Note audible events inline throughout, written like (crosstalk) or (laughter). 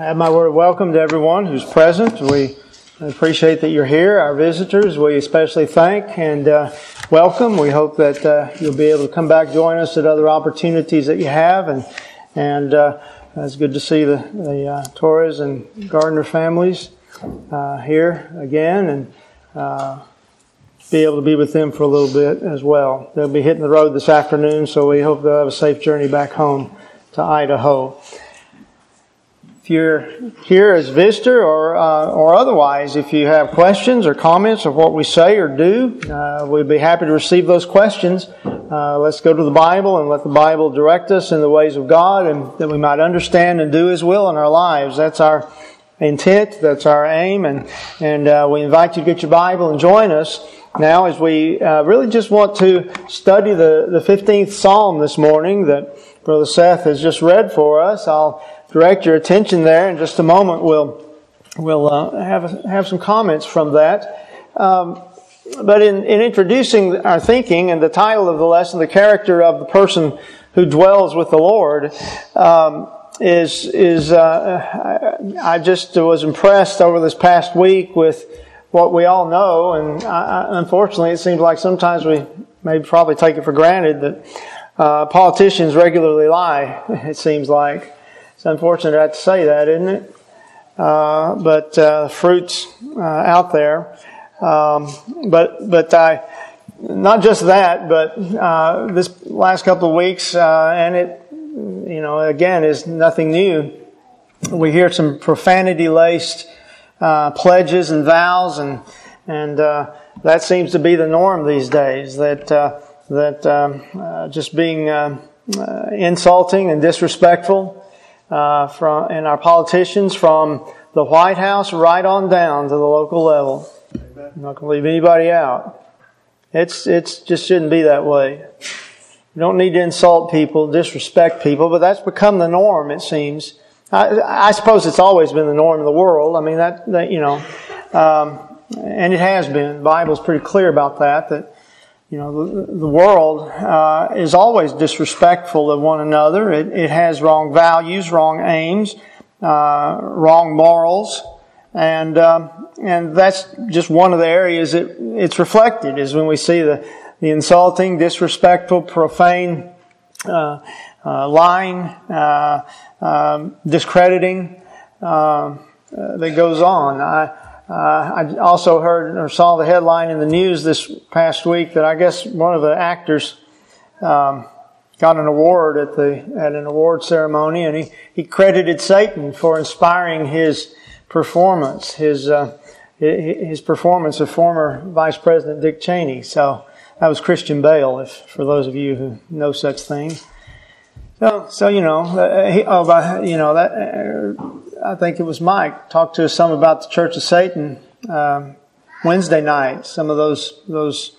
add my word welcome to everyone who's present. We appreciate that you're here. Our visitors, we especially thank and uh, welcome. We hope that uh, you'll be able to come back, join us at other opportunities that you have, and and uh, it's good to see the the uh, Torres and Gardner families uh, here again, and uh, be able to be with them for a little bit as well. They'll be hitting the road this afternoon, so we hope they'll have a safe journey back home to Idaho you're here as visitor or uh, or otherwise, if you have questions or comments of what we say or do, uh, we'd be happy to receive those questions. Uh, let's go to the Bible and let the Bible direct us in the ways of God, and that we might understand and do His will in our lives. That's our intent. That's our aim, and and uh, we invite you to get your Bible and join us now as we uh, really just want to study the the fifteenth Psalm this morning that Brother Seth has just read for us. I'll direct your attention there in just a moment. We'll we'll uh, have have some comments from that. Um, but in, in introducing our thinking and the title of the lesson, the character of the person who dwells with the Lord, um, is is uh, I, I, just was impressed over this past week with what we all know, and I, unfortunately, it seems like sometimes we maybe probably take it for granted that uh, politicians regularly lie. (laughs) It seems like. It's unfortunate I have to say that, isn't it? Uh, but uh, fruits uh, out there. Um, but but I, not just that, but uh, this last couple of weeks, uh, and it, you know, again, is nothing new. We hear some profanity-laced uh, pledges and vows, and and that seems to be the norm these days. That that um, just being insulting and disrespectful uh, from and our politicians from the White House right on down to the local level. I'm not going to leave anybody out. It's it's just shouldn't be that way. You don't need to insult people, disrespect people, but that's become the norm. It seems. I, I suppose it's always been the norm in the world. I mean that, that you know, um, and it has been. The Bible's pretty clear about that. That you know, the, the world uh, is always disrespectful of one another. It, it has wrong values, wrong aims, uh, wrong morals, and um, and that's just one of the areas it, it's reflected is when we see the the insulting, disrespectful, profane, uh, uh lying, uh, um, discrediting uh, that goes on. I, uh, I also heard or saw the headline in the news this past week that I guess one of the actors um, got an award at the at an award ceremony, and he, he credited Satan for inspiring his performance, his uh, his performance of former Vice President Dick Cheney. So that was Christian Bale, if for those of you who know such things. So, so you know, uh, he, oh, you know that uh, I think it was Mike, talked to us some about the Church of Satan um, Wednesday night. Some of those those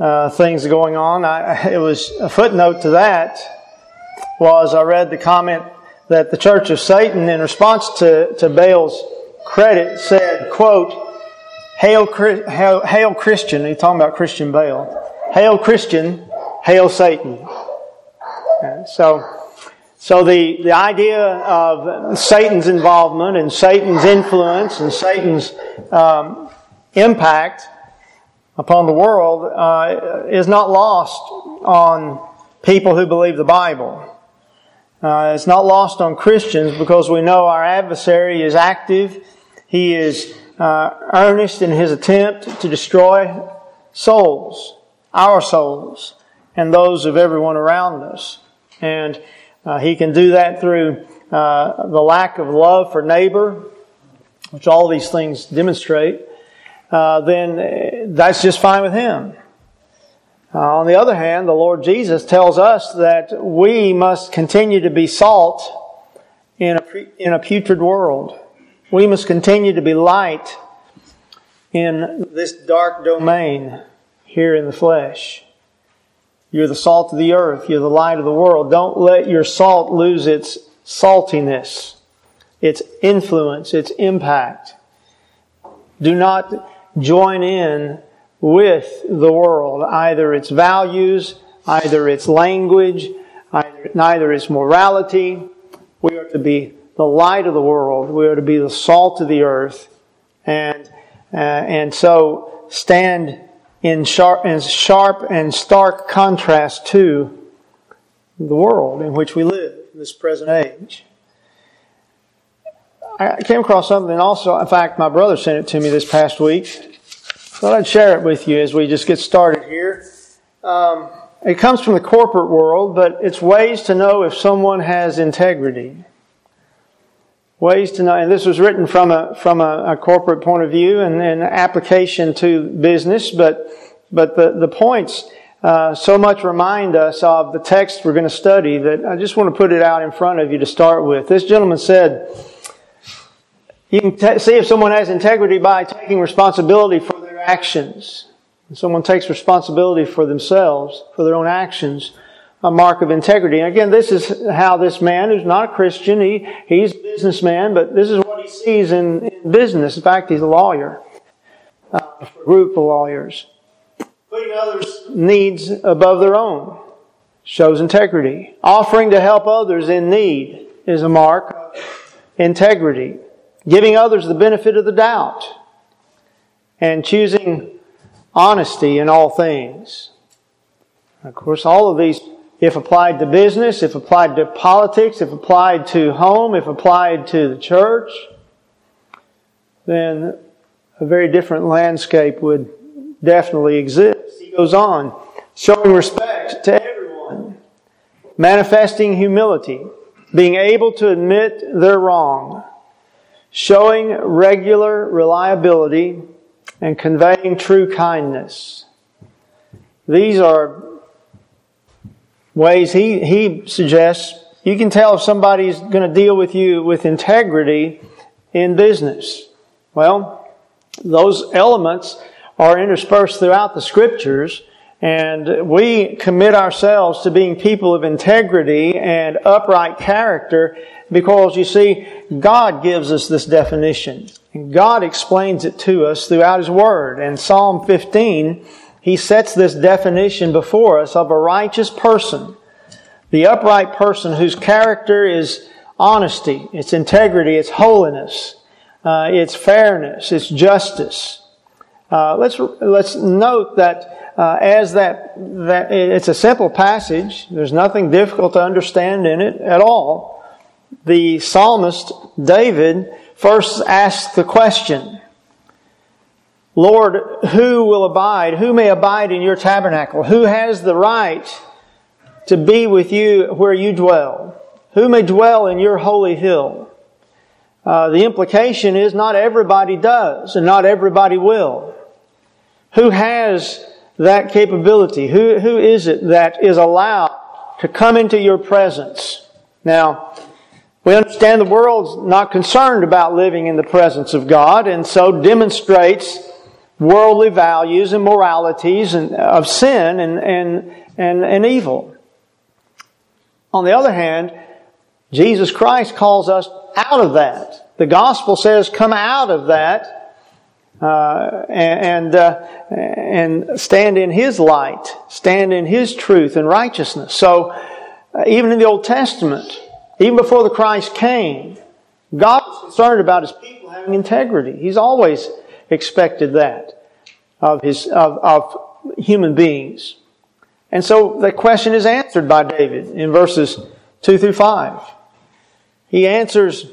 uh, things going on. I, (laughs) it was a footnote to that was I read the comment that the Church of Satan, in response to to Bale's credit, said, "quote Hail, hail, hail Christian." He's talking about Christian Bale. Hail Christian, hail Satan. And so so the, the idea of Satan's involvement and Satan's influence and Satan's um, impact upon the world uh, is not lost on people who believe the Bible. Uh, it's not lost on Christians because we know our adversary is active. He is uh, earnest in his attempt to destroy souls, our souls, and those of everyone around us. And uh, he can do that through uh, the lack of love for neighbor, which all these things demonstrate. Uh, then uh, that's just fine with him. Uh, on the other hand, the Lord Jesus tells us that we must continue to be salt in a, in a putrid world. We must continue to be light in this dark domain here in the flesh. You're the salt of the earth. You're the light of the world. Don't let your salt lose its saltiness, its influence, its impact. Do not join in with the world, either its values, either its language, either, neither its morality. We are to be the light of the world. We are to be the salt of the earth. And, uh, and so stand in sharp, in sharp and stark contrast to the world in which we live, in this present age. I came across something also, in fact, my brother sent it to me this past week. Thought I'd share it with you as we just get started here. Um, it comes from the corporate world, but it's ways to know if someone has integrity. Ways to know, and this was written from a from a, a corporate point of view and an application to business, but but the the points uh, so much remind us of the text we're going to study that I just want to put it out in front of you to start with. This gentleman said, "You can t- see if someone has integrity by taking responsibility for their actions." When someone takes responsibility for themselves, for their own actions, a mark of integrity. And again, this is how this man who's not a Christian, he, he's a businessman, but this is what he sees in, in business. In fact, he's a lawyer, uh, a group of lawyers. Putting others' needs above their own shows integrity. Offering to help others in need is a mark of integrity. Giving others the benefit of the doubt and choosing honesty in all things. Of course, all of these, if applied to business, if applied to politics, if applied to home, if applied to the church, then a very different landscape would definitely exist. He goes on, showing respect to everyone, manifesting humility, being able to admit their wrong, showing regular reliability, and conveying true kindness. These are ways he, he suggests you can tell if somebody's going to deal with you with integrity in business. Well, those elements are interspersed throughout the scriptures and we commit ourselves to being people of integrity and upright character because you see, God gives us this definition. And God explains it to us throughout His Word. And Psalm 15, He sets this definition before us of a righteous person. The upright person whose character is honesty, its integrity, its holiness, uh, its fairness, its justice. Uh, let's let's note that uh, as that that it's a simple passage. There's nothing difficult to understand in it at all. The psalmist David first asks the question, Lord, who will abide? Who may abide in your tabernacle? Who has the right to be with you where you dwell? Who may dwell in your holy hill? Uh, the implication is not everybody does and not everybody will. Who has that capability? Who, who is it that is allowed to come into your presence? Now, we understand the world's not concerned about living in the presence of God and so demonstrates worldly values and moralities and, of sin and, and, and, and evil. On the other hand, Jesus Christ calls us out of that. The gospel says, come out of that uh, and uh, and stand in His light, stand in His truth and righteousness. So, uh, even in the Old Testament, even before the Christ came, God was concerned about His people having integrity. He's always expected that of His, of, of human beings. And so the question is answered by David in verses 2 through 5. He answers,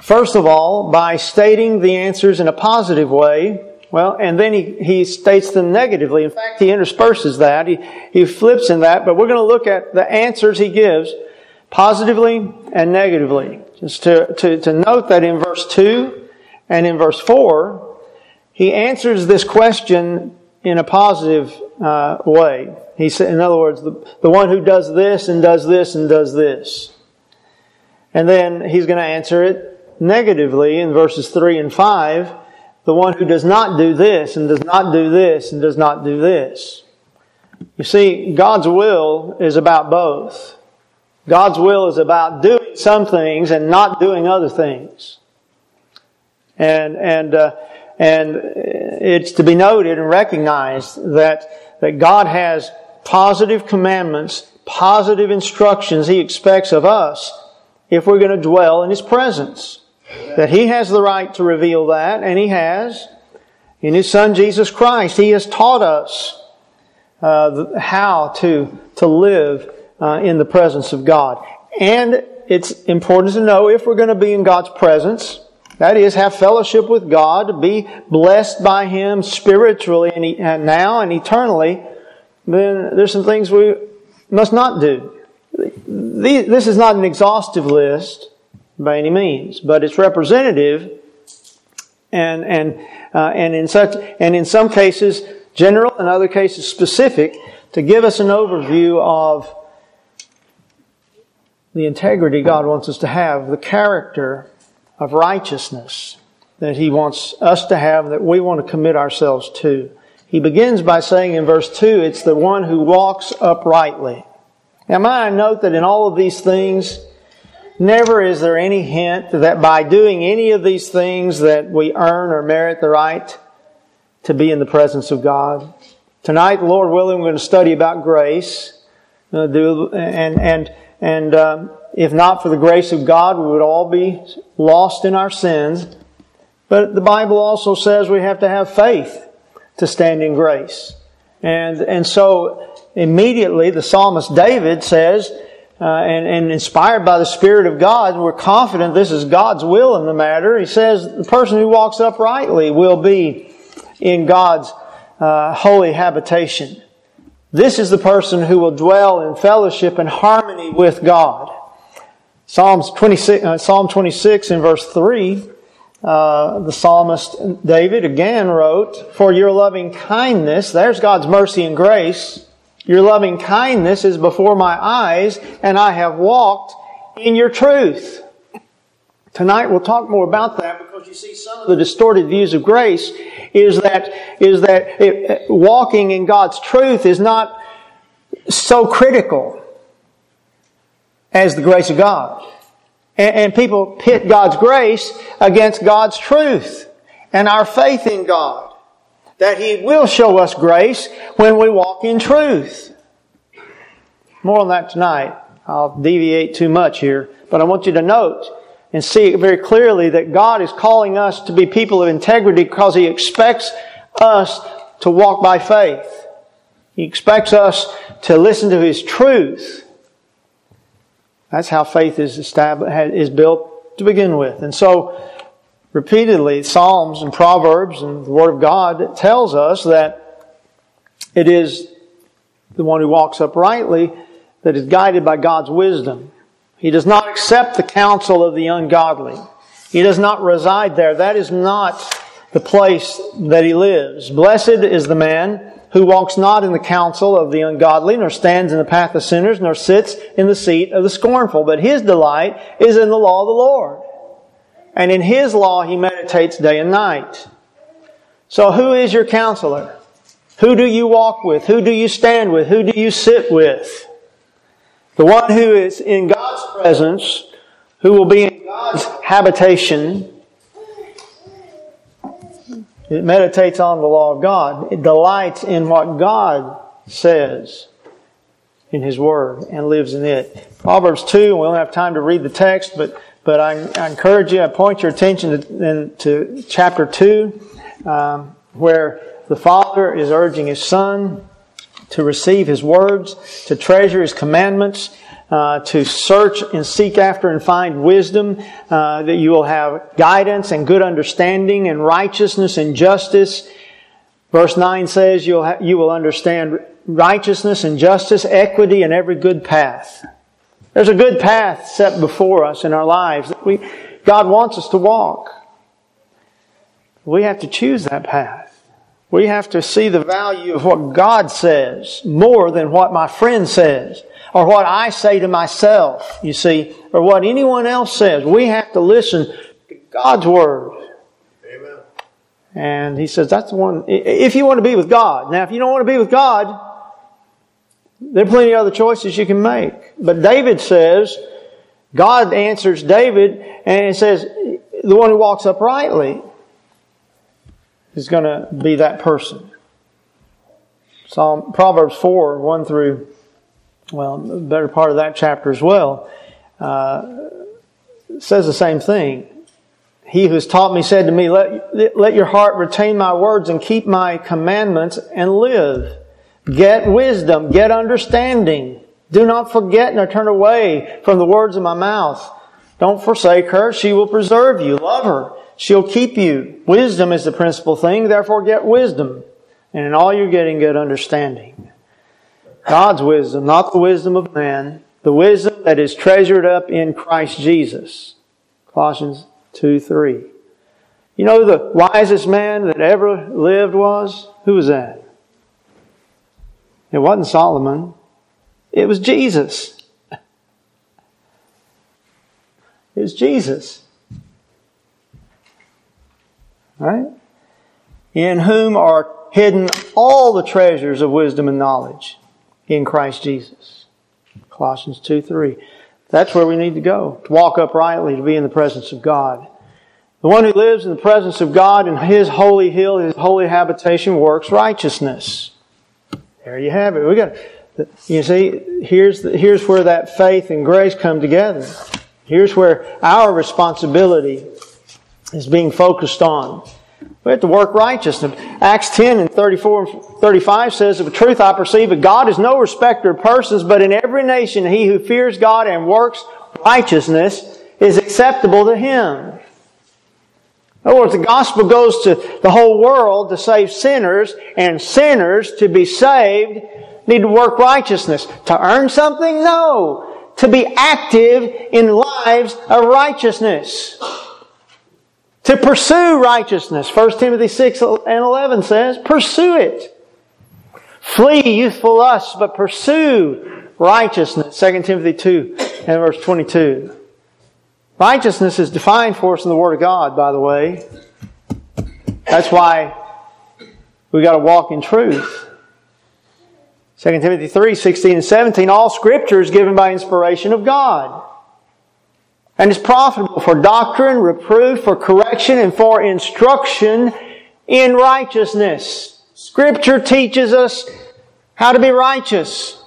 first of all, by stating the answers in a positive way. Well, and then he, he states them negatively. In fact, he intersperses that. He, he flips in that, but we're going to look at the answers he gives positively and negatively. Just to, to, to note that in verse 2 and in verse 4, he answers this question in a positive uh, way. He said, in other words, the, the one who does this and does this and does this. And then he's going to answer it negatively in verses 3 and 5. The one who does not do this and does not do this and does not do this. You see, God's will is about both. God's will is about doing some things and not doing other things. And, and, uh, and it's to be noted and recognized that, that God has positive commandments, positive instructions He expects of us if we're going to dwell in His presence. That He has the right to reveal that, and He has. In His Son Jesus Christ, He has taught us uh, how to, to live uh, in the presence of God. And it's important to know if we're going to be in God's presence, that is, have fellowship with God, be blessed by Him spiritually and now and eternally, then there's some things we must not do. This is not an exhaustive list by any means, but it's representative and, and, uh, and in such, and in some cases general, in other cases specific, to give us an overview of the integrity God wants us to have, the character of righteousness that He wants us to have, that we want to commit ourselves to. He begins by saying in verse 2, it's the one who walks uprightly. Now, might I note that in all of these things, never is there any hint that by doing any of these things that we earn or merit the right to be in the presence of God. Tonight, Lord willing, we're going to study about grace. Uh, do, and, and, and um, if not for the grace of God, we would all be lost in our sins. But the Bible also says we have to have faith to stand in grace. And, and so immediately the psalmist David says, uh, and, and inspired by the Spirit of God, we're confident this is God's will in the matter. He says the person who walks uprightly will be in God's uh, holy habitation. This is the person who will dwell in fellowship and harmony with God. Psalms 26, uh, Psalm 26 in verse 3, uh, the psalmist David again wrote, For your loving kindness, there's God's mercy and grace, your loving kindness is before my eyes, and I have walked in your truth. Tonight we'll talk more about that because you see some of the distorted views of grace is that, is that it, walking in God's truth is not so critical as the grace of God. And, and people pit God's grace against God's truth and our faith in God. That He will show us grace when we walk in truth. More on that tonight. I'll deviate too much here, but I want you to note and see very clearly that God is calling us to be people of integrity because He expects us to walk by faith. He expects us to listen to His truth. That's how faith is established, is built to begin with. And so, repeatedly, Psalms and Proverbs and the Word of God tells us that it is the one who walks uprightly that is guided by God's wisdom. He does not accept the counsel of the ungodly. He does not reside there. That is not the place that he lives. Blessed is the man who walks not in the counsel of the ungodly, nor stands in the path of sinners, nor sits in the seat of the scornful. But his delight is in the law of the Lord. And in his law he meditates day and night. So who is your counselor? Who do you walk with? Who do you stand with? Who do you sit with? The one who is in God's presence, who will be in God's habitation, it meditates on the law of God. It delights in what God says in His Word and lives in it. Proverbs 2, we don't have time to read the text, but, but I, I encourage you, I point your attention to, to chapter 2, um, where the Father is urging His Son to receive His words, to treasure His commandments, uh, to search and seek after and find wisdom, uh, that you will have guidance and good understanding and righteousness and justice. Verse 9 says you'll ha- you will understand righteousness and justice, equity, and every good path. There's a good path set before us in our lives that we, God wants us to walk. We have to choose that path. We have to see the value of what God says more than what my friend says or what I say to myself, you see, or what anyone else says. We have to listen to God's Word. Amen. And he says that's the one, if you want to be with God. Now, if you don't want to be with God, there are plenty of other choices you can make. But David says, God answers David and it says, the one who walks uprightly is going to be that person. Psalm, Proverbs 4, 1 through, well, the better part of that chapter as well, uh, says the same thing. He who has taught me said to me, let, let your heart retain my words and keep my commandments and live. Get wisdom, get understanding. Do not forget nor turn away from the words of my mouth. Don't forsake her. She will preserve you. Love her. She'll keep you. Wisdom is the principal thing. Therefore get wisdom. And in all you're getting, get understanding. God's wisdom, not the wisdom of man. The wisdom that is treasured up in Christ Jesus. Colossians 2 3. You know the wisest man that ever lived was? Who was that? It wasn't Solomon. It was Jesus. (laughs) It was Jesus. Right? In whom are hidden all the treasures of wisdom and knowledge in Christ Jesus. Colossians 2 3. That's where we need to go, to walk uprightly, to be in the presence of God. The one who lives in the presence of God in His holy hill, His holy habitation, works righteousness. There you have it. We got, you see, here's, the, here's where that faith and grace come together. Here's where our responsibility is being focused on. We have to work righteousness. Acts 10 and 34 and 35 says, Of truth I perceive that God is no respecter of persons, but in every nation he who fears God and works righteousness is acceptable to him. In other words, the gospel goes to the whole world to save sinners, and sinners to be saved need to work righteousness. To earn something? No. To be active in lives of righteousness. To pursue righteousness. 1 Timothy 6 and 11 says, pursue it. Flee youthful lusts, but pursue righteousness. 2 Timothy 2 and verse 22. Righteousness is defined for us in the Word of God, by the way. That's why we got to walk in truth. 2 Timothy 3, 16 and 17, all scripture is given by inspiration of God and is profitable for doctrine, reproof, for correction, and for instruction in righteousness. Scripture teaches us how to be righteous.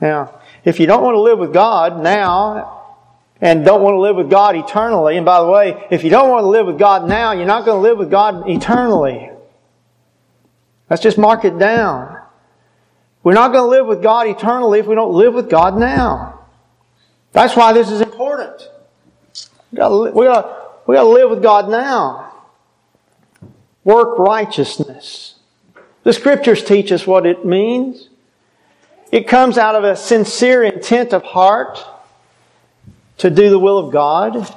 Now, if you don't want to live with God now, and don't want to live with God eternally, and by the way, if you don't want to live with God now, you're not going to live with God eternally. Let's just mark it down. We're not going to live with God eternally if we don't live with God now. That's why this is important. We got we got we got to live with God now. Work righteousness. The scriptures teach us what it means. It comes out of a sincere intent of heart to do the will of God,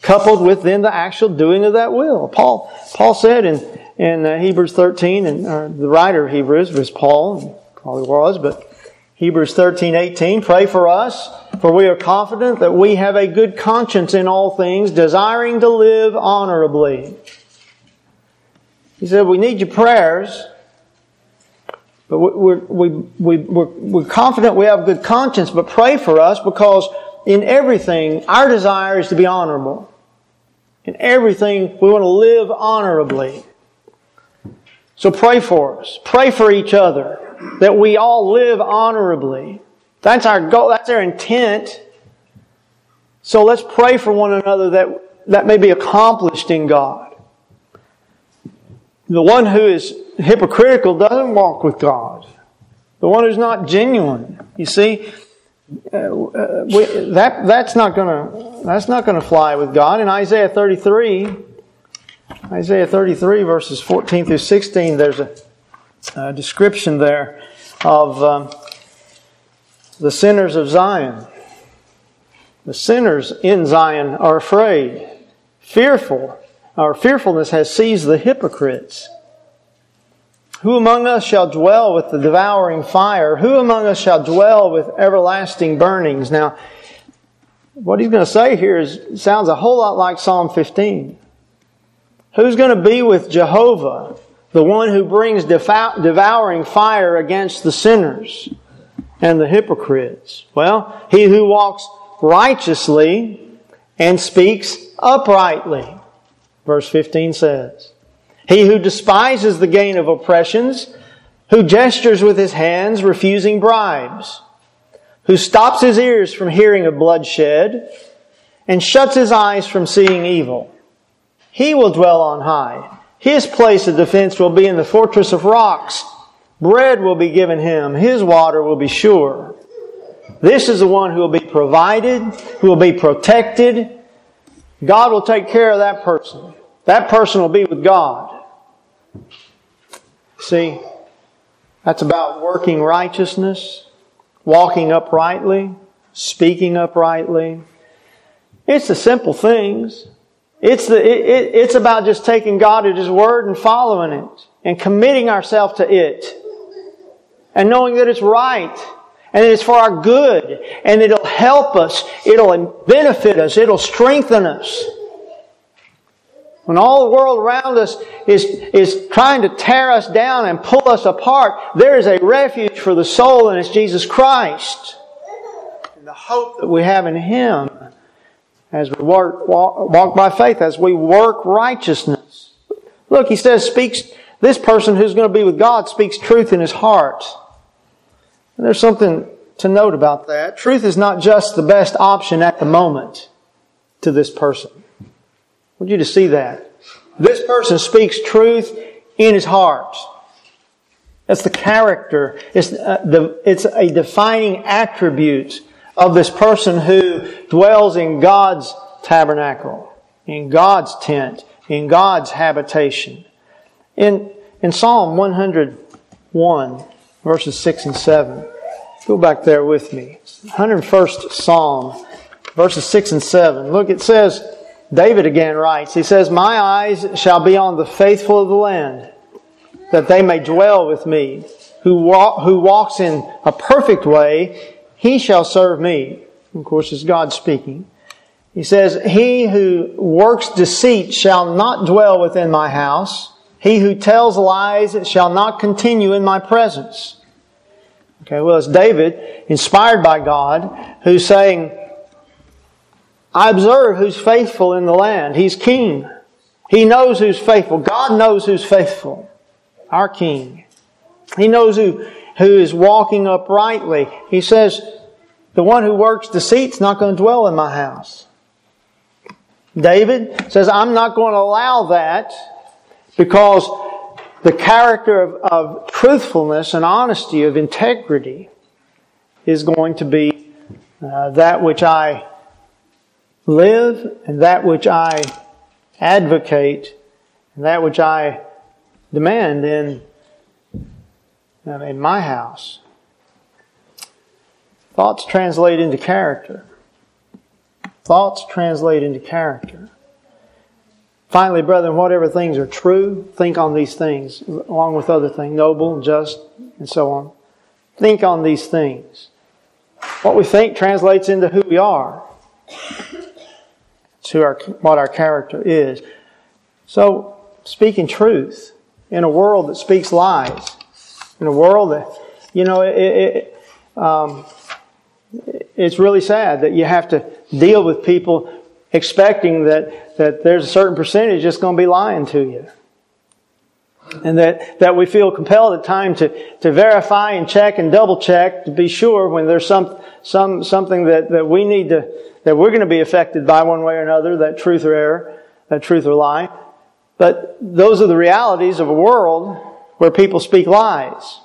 coupled with then the actual doing of that will. Paul Paul said in in uh, Hebrews 13, and uh, the writer of Hebrews was Paul, probably was, but Hebrews 13, 18, pray for us, for we are confident that we have a good conscience in all things, desiring to live honorably. He said, we need your prayers, but we're, we, we, we're, we're confident we have a good conscience, but pray for us because in everything, our desire is to be honorable. In everything, we want to live honorably. So pray for us. Pray for each other that we all live honorably. That's our goal. That's our intent. So let's pray for one another that that may be accomplished in God. The one who is hypocritical doesn't walk with God. The one who's not genuine, you see, uh, uh, we, that that's not gonna that's not gonna fly with God. In Isaiah 33, Isaiah 33 verses 14 through 16, there's a uh, description there of um, the sinners of Zion. The sinners in Zion are afraid, fearful. Our fearfulness has seized the hypocrites. Who among us shall dwell with the devouring fire? Who among us shall dwell with everlasting burnings? Now, what he's going to say here is sounds a whole lot like Psalm 15. Who's going to be with Jehovah? the one who brings devouring fire against the sinners and the hypocrites? Well, he who walks righteously and speaks uprightly. Verse 15 says, He who despises the gain of oppressions, who gestures with his hands, refusing bribes. who stops his ears from hearing of bloodshed and shuts his eyes from seeing evil. He will dwell on high. His place of defense will be in the fortress of rocks. Bread will be given him. His water will be sure. This is the one who will be provided, who will be protected. God will take care of that person. That person will be with God. See, that's about working righteousness, walking uprightly, speaking uprightly. It's the simple things. It's the, it, it, it's about just taking God at His word and following it and committing ourselves to it and knowing that it's right and it's for our good and it'll help us. It'll benefit us. It'll strengthen us. When all the world around us is, is trying to tear us down and pull us apart, there is a refuge for the soul and it's Jesus Christ. And the hope that we have in Him as we walk, walk by faith, as we work righteousness. Look, he says, speaks, this person who's going to be with God speaks truth in his heart. And there's something to note about that. Truth is not just the best option at the moment to this person. I want you to see that. This person speaks truth in his heart. That's the character. It's, uh, the, it's a defining attribute of this person who dwells in God's tabernacle, in God's tent, in God's habitation. In, in Psalm 101, verses 6 and 7, go back there with me. 101st Psalm, verses 6 and 7. Look, it says, David again writes, he says, My eyes shall be on the faithful of the land, that they may dwell with me. Who, walk, who walks in a perfect way, he shall serve me. Of course, it's God speaking. He says, He who works deceit shall not dwell within my house. He who tells lies shall not continue in my presence. Okay, well, it's David, inspired by God, who's saying, I observe who's faithful in the land. He's king. He knows who's faithful. God knows who's faithful. Our king. He knows who who is walking uprightly. He says, the one who works deceit's not going to dwell in my house. David says, I'm not going to allow that because the character of, of truthfulness and honesty, of integrity, is going to be uh, that which I live and that which I advocate and that which I demand in in my house. Thoughts translate into character. Thoughts translate into character. Finally, brethren, whatever things are true, think on these things, along with other things, noble, just, and so on. Think on these things. What we think translates into who we are. To our, what our character is. So, speaking truth in a world that speaks lies, in a world that, you know, it, it, um, it's really sad that you have to deal with people expecting that, that there's a certain percentage that's going to be lying to you. And that, that we feel compelled at times to, to verify and check and double check to be sure when there's some, some, something that, that we need to, that we're going to be affected by one way or another, that truth or error, that truth or lie. But those are the realities of a world where people speak lies.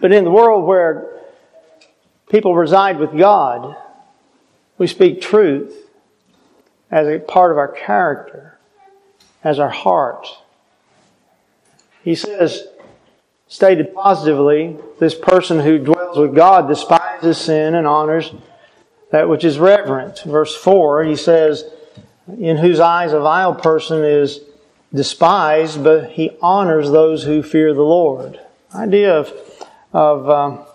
But in the world where people reside with God, we speak truth as a part of our character, as our heart. He says, stated positively, this person who dwells with God despises sin and honors that which is reverent. Verse 4, he says, in whose eyes a vile person is despised, but he honors those who fear the Lord. Idea of, of, um,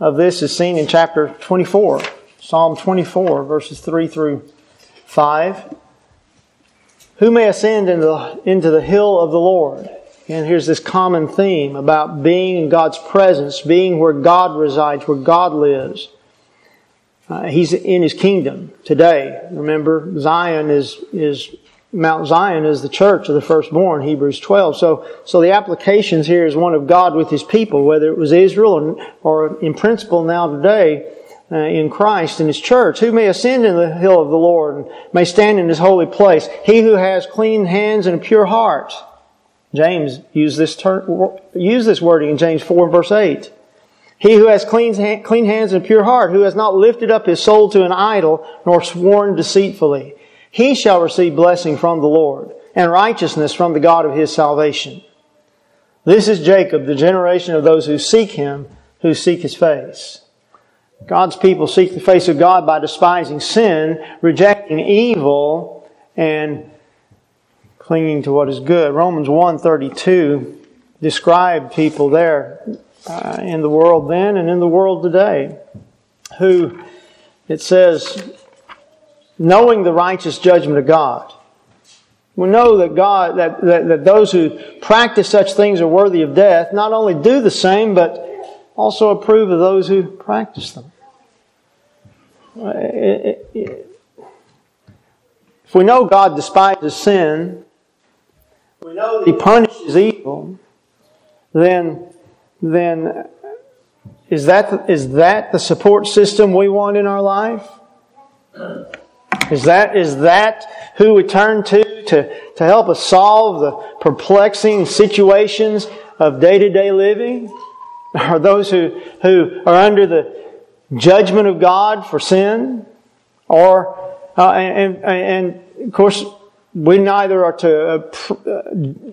of this is seen in chapter 24, Psalm 24, verses 3 through 5. Who may ascend into the, into the hill of the Lord? And here's this common theme about being in God's presence, being where God resides, where God lives. Uh, he's in His kingdom today. Remember, Zion is, is Mount Zion is the church of the firstborn, Hebrews 12. So, so the applications here is one of God with His people, whether it was Israel or, or in principle now today uh, in Christ in His church. Who may ascend in the hill of the Lord and may stand in His holy place? He who has clean hands and a pure heart. James used this, ter- used this wording in James 4 and verse 8. He who has clean, clean hands and a pure heart, who has not lifted up his soul to an idol, nor sworn deceitfully he shall receive blessing from the Lord and righteousness from the God of his salvation. This is Jacob, the generation of those who seek him, who seek his face. God's people seek the face of God by despising sin, rejecting evil, and clinging to what is good. Romans 1.32 described people there uh, in the world then and in the world today who, it says, knowing the righteous judgment of God. We know that God, that, that, that, those who practice such things are worthy of death, not only do the same, but also approve of those who practice them. Eh, eh, eh, if we know God despises sin, we know that He punishes evil, then, then is that, is that the support system we want in our life? Is that, is that who we turn to, to to help us solve the perplexing situations of day to day living? Are those who, who are under the judgment of God for sin? Or, uh, and, and, and, of course, we neither are to uh, pr- uh,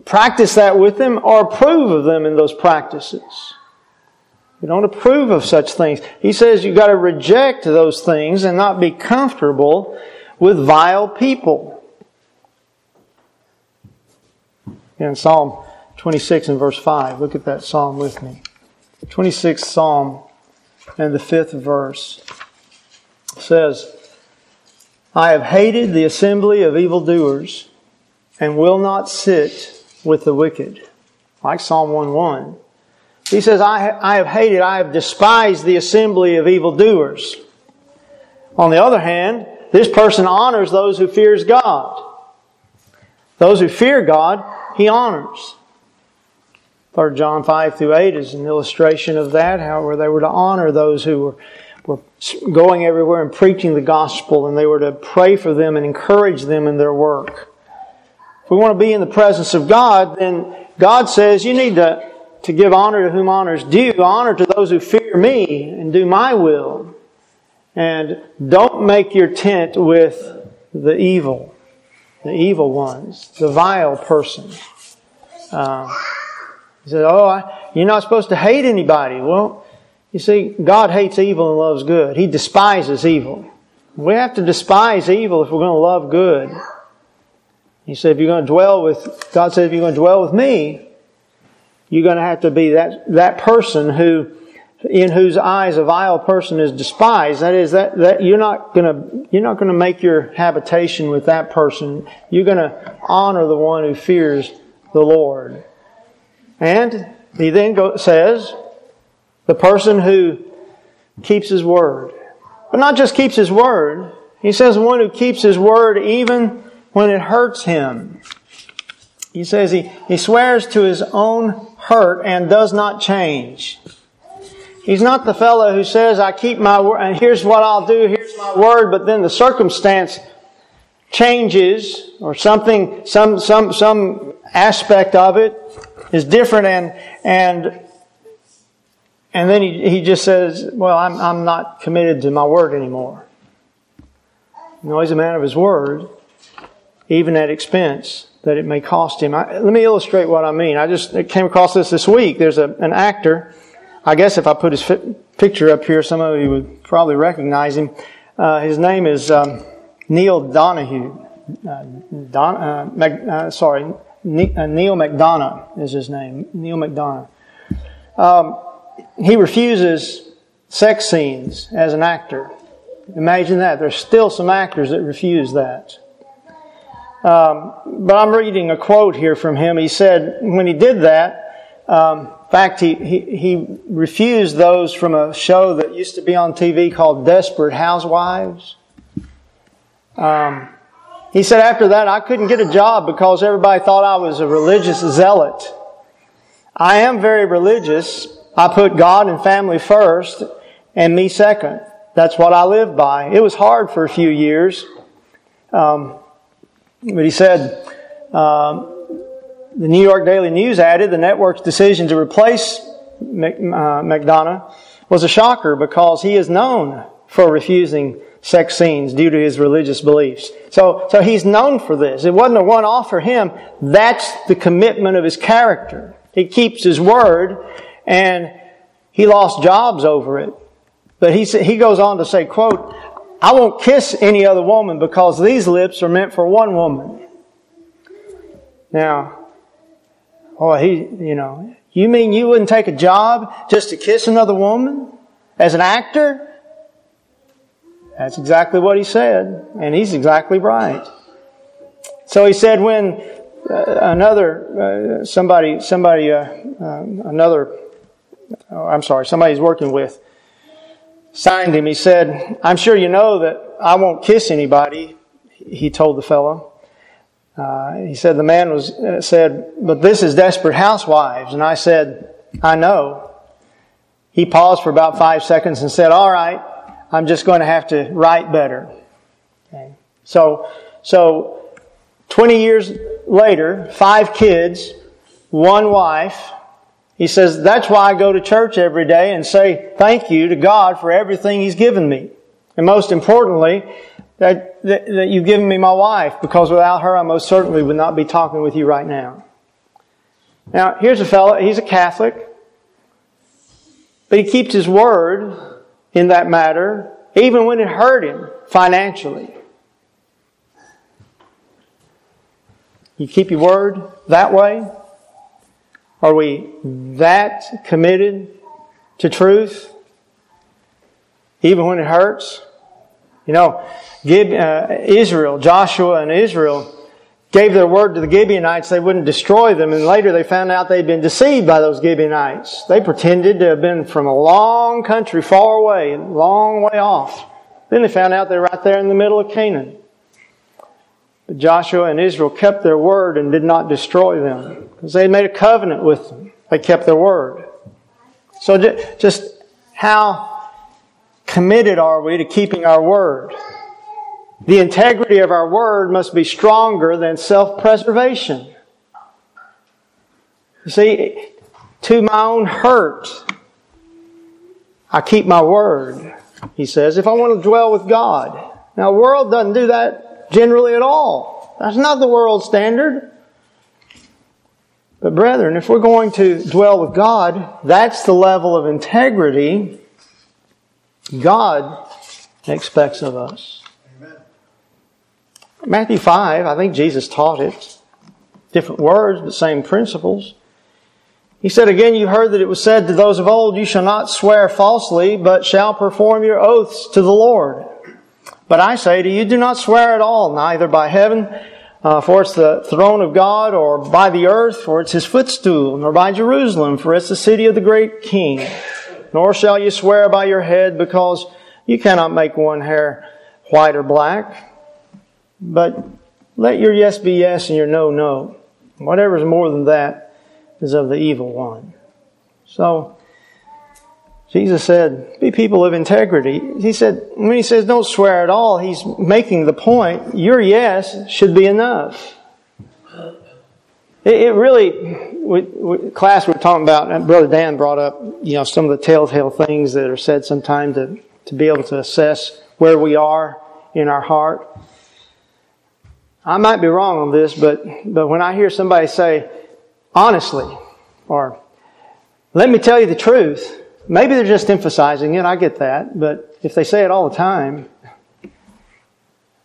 practice that with them or approve of them in those practices. We don't approve of such things. He says you've got to reject those things and not be comfortable with vile people. In Psalm 26 and verse 5, look at that psalm with me. 26th Psalm and the fifth verse says, I have hated the assembly of evildoers and will not sit with the wicked. Like Psalm 1 1. He says, I, I have hated, I have despised the assembly of evildoers. On the other hand, this person honors those who fears God. Those who fear God, he honors. 3 John 5 through 8 is an illustration of that, how they were to honor those who were, were going everywhere and preaching the gospel, and they were to pray for them and encourage them in their work. If we want to be in the presence of God, then God says you need to, to give honor to whom honor is due, honor to those who fear me and do my will. And don't make your tent with the evil, the evil ones, the vile person. Uh, he said, Oh, I, you're not supposed to hate anybody. Well, you see, God hates evil and loves good. He despises evil. We have to despise evil if we're going to love good. He said, if you're going to dwell with, God said, if you're going to dwell with me, you're going to have to be that, that person who in whose eyes a vile person is despised. That is, that, that you're not gonna, you're not gonna make your habitation with that person. You're gonna honor the one who fears the Lord. And he then says, the person who keeps his word. But not just keeps his word. He says one who keeps his word even when it hurts him. He says he, he swears to his own hurt and does not change. He's not the fellow who says, I keep my word, and here's what I'll do, here's my word, but then the circumstance changes, or something, some, some, some aspect of it is different, and, and, and then he, he just says, well, I'm, I'm not committed to my word anymore. No, he's a man of his word, even at expense that it may cost him. I, let me illustrate what I mean. I just came across this this week. There's a, an actor I guess if I put his picture up here, some of you would probably recognize him. Uh, his name is um, Neil Donahue. Uh, Don, uh, uh, sorry, Neil McDonough is his name. Neil McDonough. Um, he refuses sex scenes as an actor. Imagine that. There's still some actors that refuse that. Um, but I'm reading a quote here from him. He said, when he did that, um, in fact, he, he, he refused those from a show that used to be on TV called Desperate Housewives. Um, he said after that, I couldn't get a job because everybody thought I was a religious zealot. I am very religious. I put God and family first and me second. That's what I live by. It was hard for a few years. Um, but he said, um, the New York Daily News added the network's decision to replace uh, McDonough was a shocker because he is known for refusing sex scenes due to his religious beliefs. So, so he's known for this. It wasn't a one-off for him. That's the commitment of his character. He keeps his word and he lost jobs over it. But he, he goes on to say, quote, I won't kiss any other woman because these lips are meant for one woman. Now, oh, he, you know, you mean you wouldn't take a job just to kiss another woman as an actor? That's exactly what he said, and he's exactly right. So he said when uh, another uh, somebody somebody uh, uh another oh, I'm sorry somebody he's working with signed him. He said, "I'm sure you know that I won't kiss anybody." He told the fellow. Uh, he said the man was uh, said, "But this is Desperate Housewives," and I said, "I know." He paused for about five seconds and said, "All right." I'm just going to have to write better. Okay. So, so 20 years later, five kids, one wife. He says, that's why I go to church every day and say thank you to God for everything He's given me. And most importantly, that, that, that you've given me my wife, because without her I most certainly would not be talking with you right now. Now, here's a fellow, he's a Catholic, but he keeps his word in that matter, even when it hurt him financially. You keep your word that way? Are we that committed to truth? Even when it hurts? You know, uh, Israel, Joshua and Israel gave their word to the Gibeonites they wouldn't destroy them, and later they found out they'd been deceived by those Gibeonites. They pretended to have been from a long country, far away, a long way off. Then they found out they're right there in the middle of Canaan. But Joshua and Israel kept their word and did not destroy them because they had made a covenant with them. They kept their word. So just how committed are we to keeping our word? The integrity of our word must be stronger than self-preservation. You see, to my own hurt, I keep my word, he says, if I want to dwell with God. Now, the world doesn't do that generally at all. That's not the world standard. But brethren, if we're going to dwell with God, that's the level of integrity God expects of us. Matthew 5, I think Jesus taught it. Different words, but same principles. He said, Again, you heard that it was said to those of old, You shall not swear falsely, but shall perform your oaths to the Lord. But I say to you, do not swear at all, neither by heaven, uh, for it's the throne of God, or by the earth, for it's his footstool, nor by Jerusalem, for it's the city of the great king. Nor shall you swear by your head, because you cannot make one hair white or black. But let your yes be yes and your no, no. Whatever is more than that is of the evil one. So, Jesus said, be people of integrity. He said, when he says don't swear at all, he's making the point, your yes should be enough. It, it really, we, we, class we are talking about, Brother Dan brought up, you know, some of the telltale things that are said sometimes to, to be able to assess where we are in our heart. I might be wrong on this, but, but when I hear somebody say, honestly, or let me tell you the truth, maybe they're just emphasizing it, I get that, but if they say it all the time,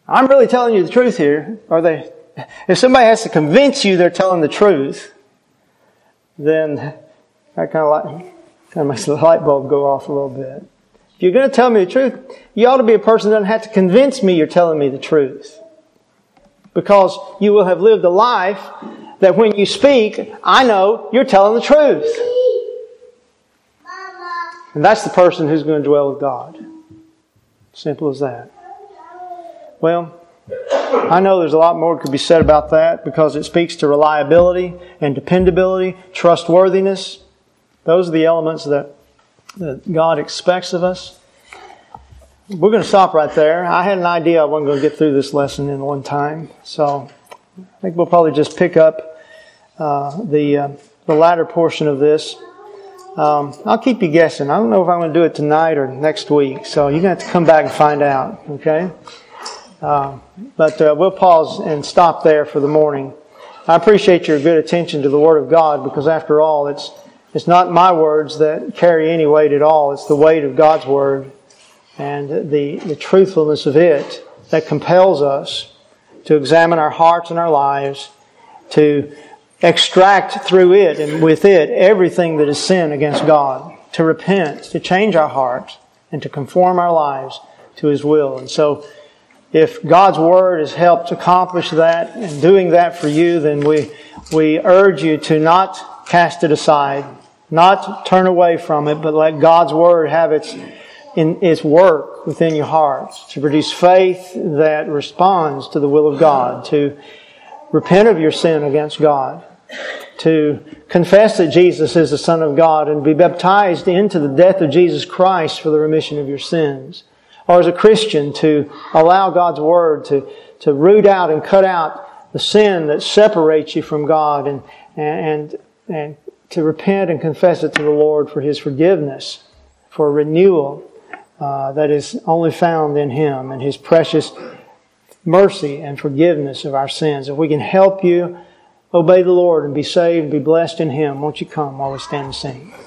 I'm really telling you the truth here, or they, if somebody has to convince you they're telling the truth, then that kind of like, kind of makes the light bulb go off a little bit. If you're going to tell me the truth, you ought to be a person that doesn't have to convince me you're telling me the truth because you will have lived a life that when you speak, I know you're telling the truth. And that's the person who's going to dwell with God. Simple as that. Well, I know there's a lot more could be said about that because it speaks to reliability and dependability, trustworthiness. Those are the elements that, that God expects of us. We're going to stop right there. I had an idea I wasn't going to get through this lesson in one time, so I think we'll probably just pick up uh, the uh, the latter portion of this. Um, I'll keep you guessing. I don't know if I'm going to do it tonight or next week, so you're going to have to come back and find out. Okay. Uh, but we'll pause and stop there for the morning. I appreciate your good attention to the Word of God because, after all, it's it's not my words that carry any weight at all. It's the weight of God's Word and the, the truthfulness of it that compels us to examine our hearts and our lives, to extract through it and with it everything that is sin against God, to repent, to change our hearts, and to conform our lives to His will. And so, if God's Word has helped accomplish that and doing that for you, then we, we urge you to not cast it aside, not turn away from it, but let God's Word have its in its work within your hearts to produce faith that responds to the will of God, to repent of your sin against God, to confess that Jesus is the Son of God and be baptized into the death of Jesus Christ for the remission of your sins. Or as a Christian, to allow God's Word to, to root out and cut out the sin that separates you from God and, and, and to repent and confess it to the Lord for His forgiveness, for renewal, uh, that is only found in Him and His precious mercy and forgiveness of our sins. If we can help you obey the Lord and be saved, and be blessed in Him, won't you come while we stand and sing?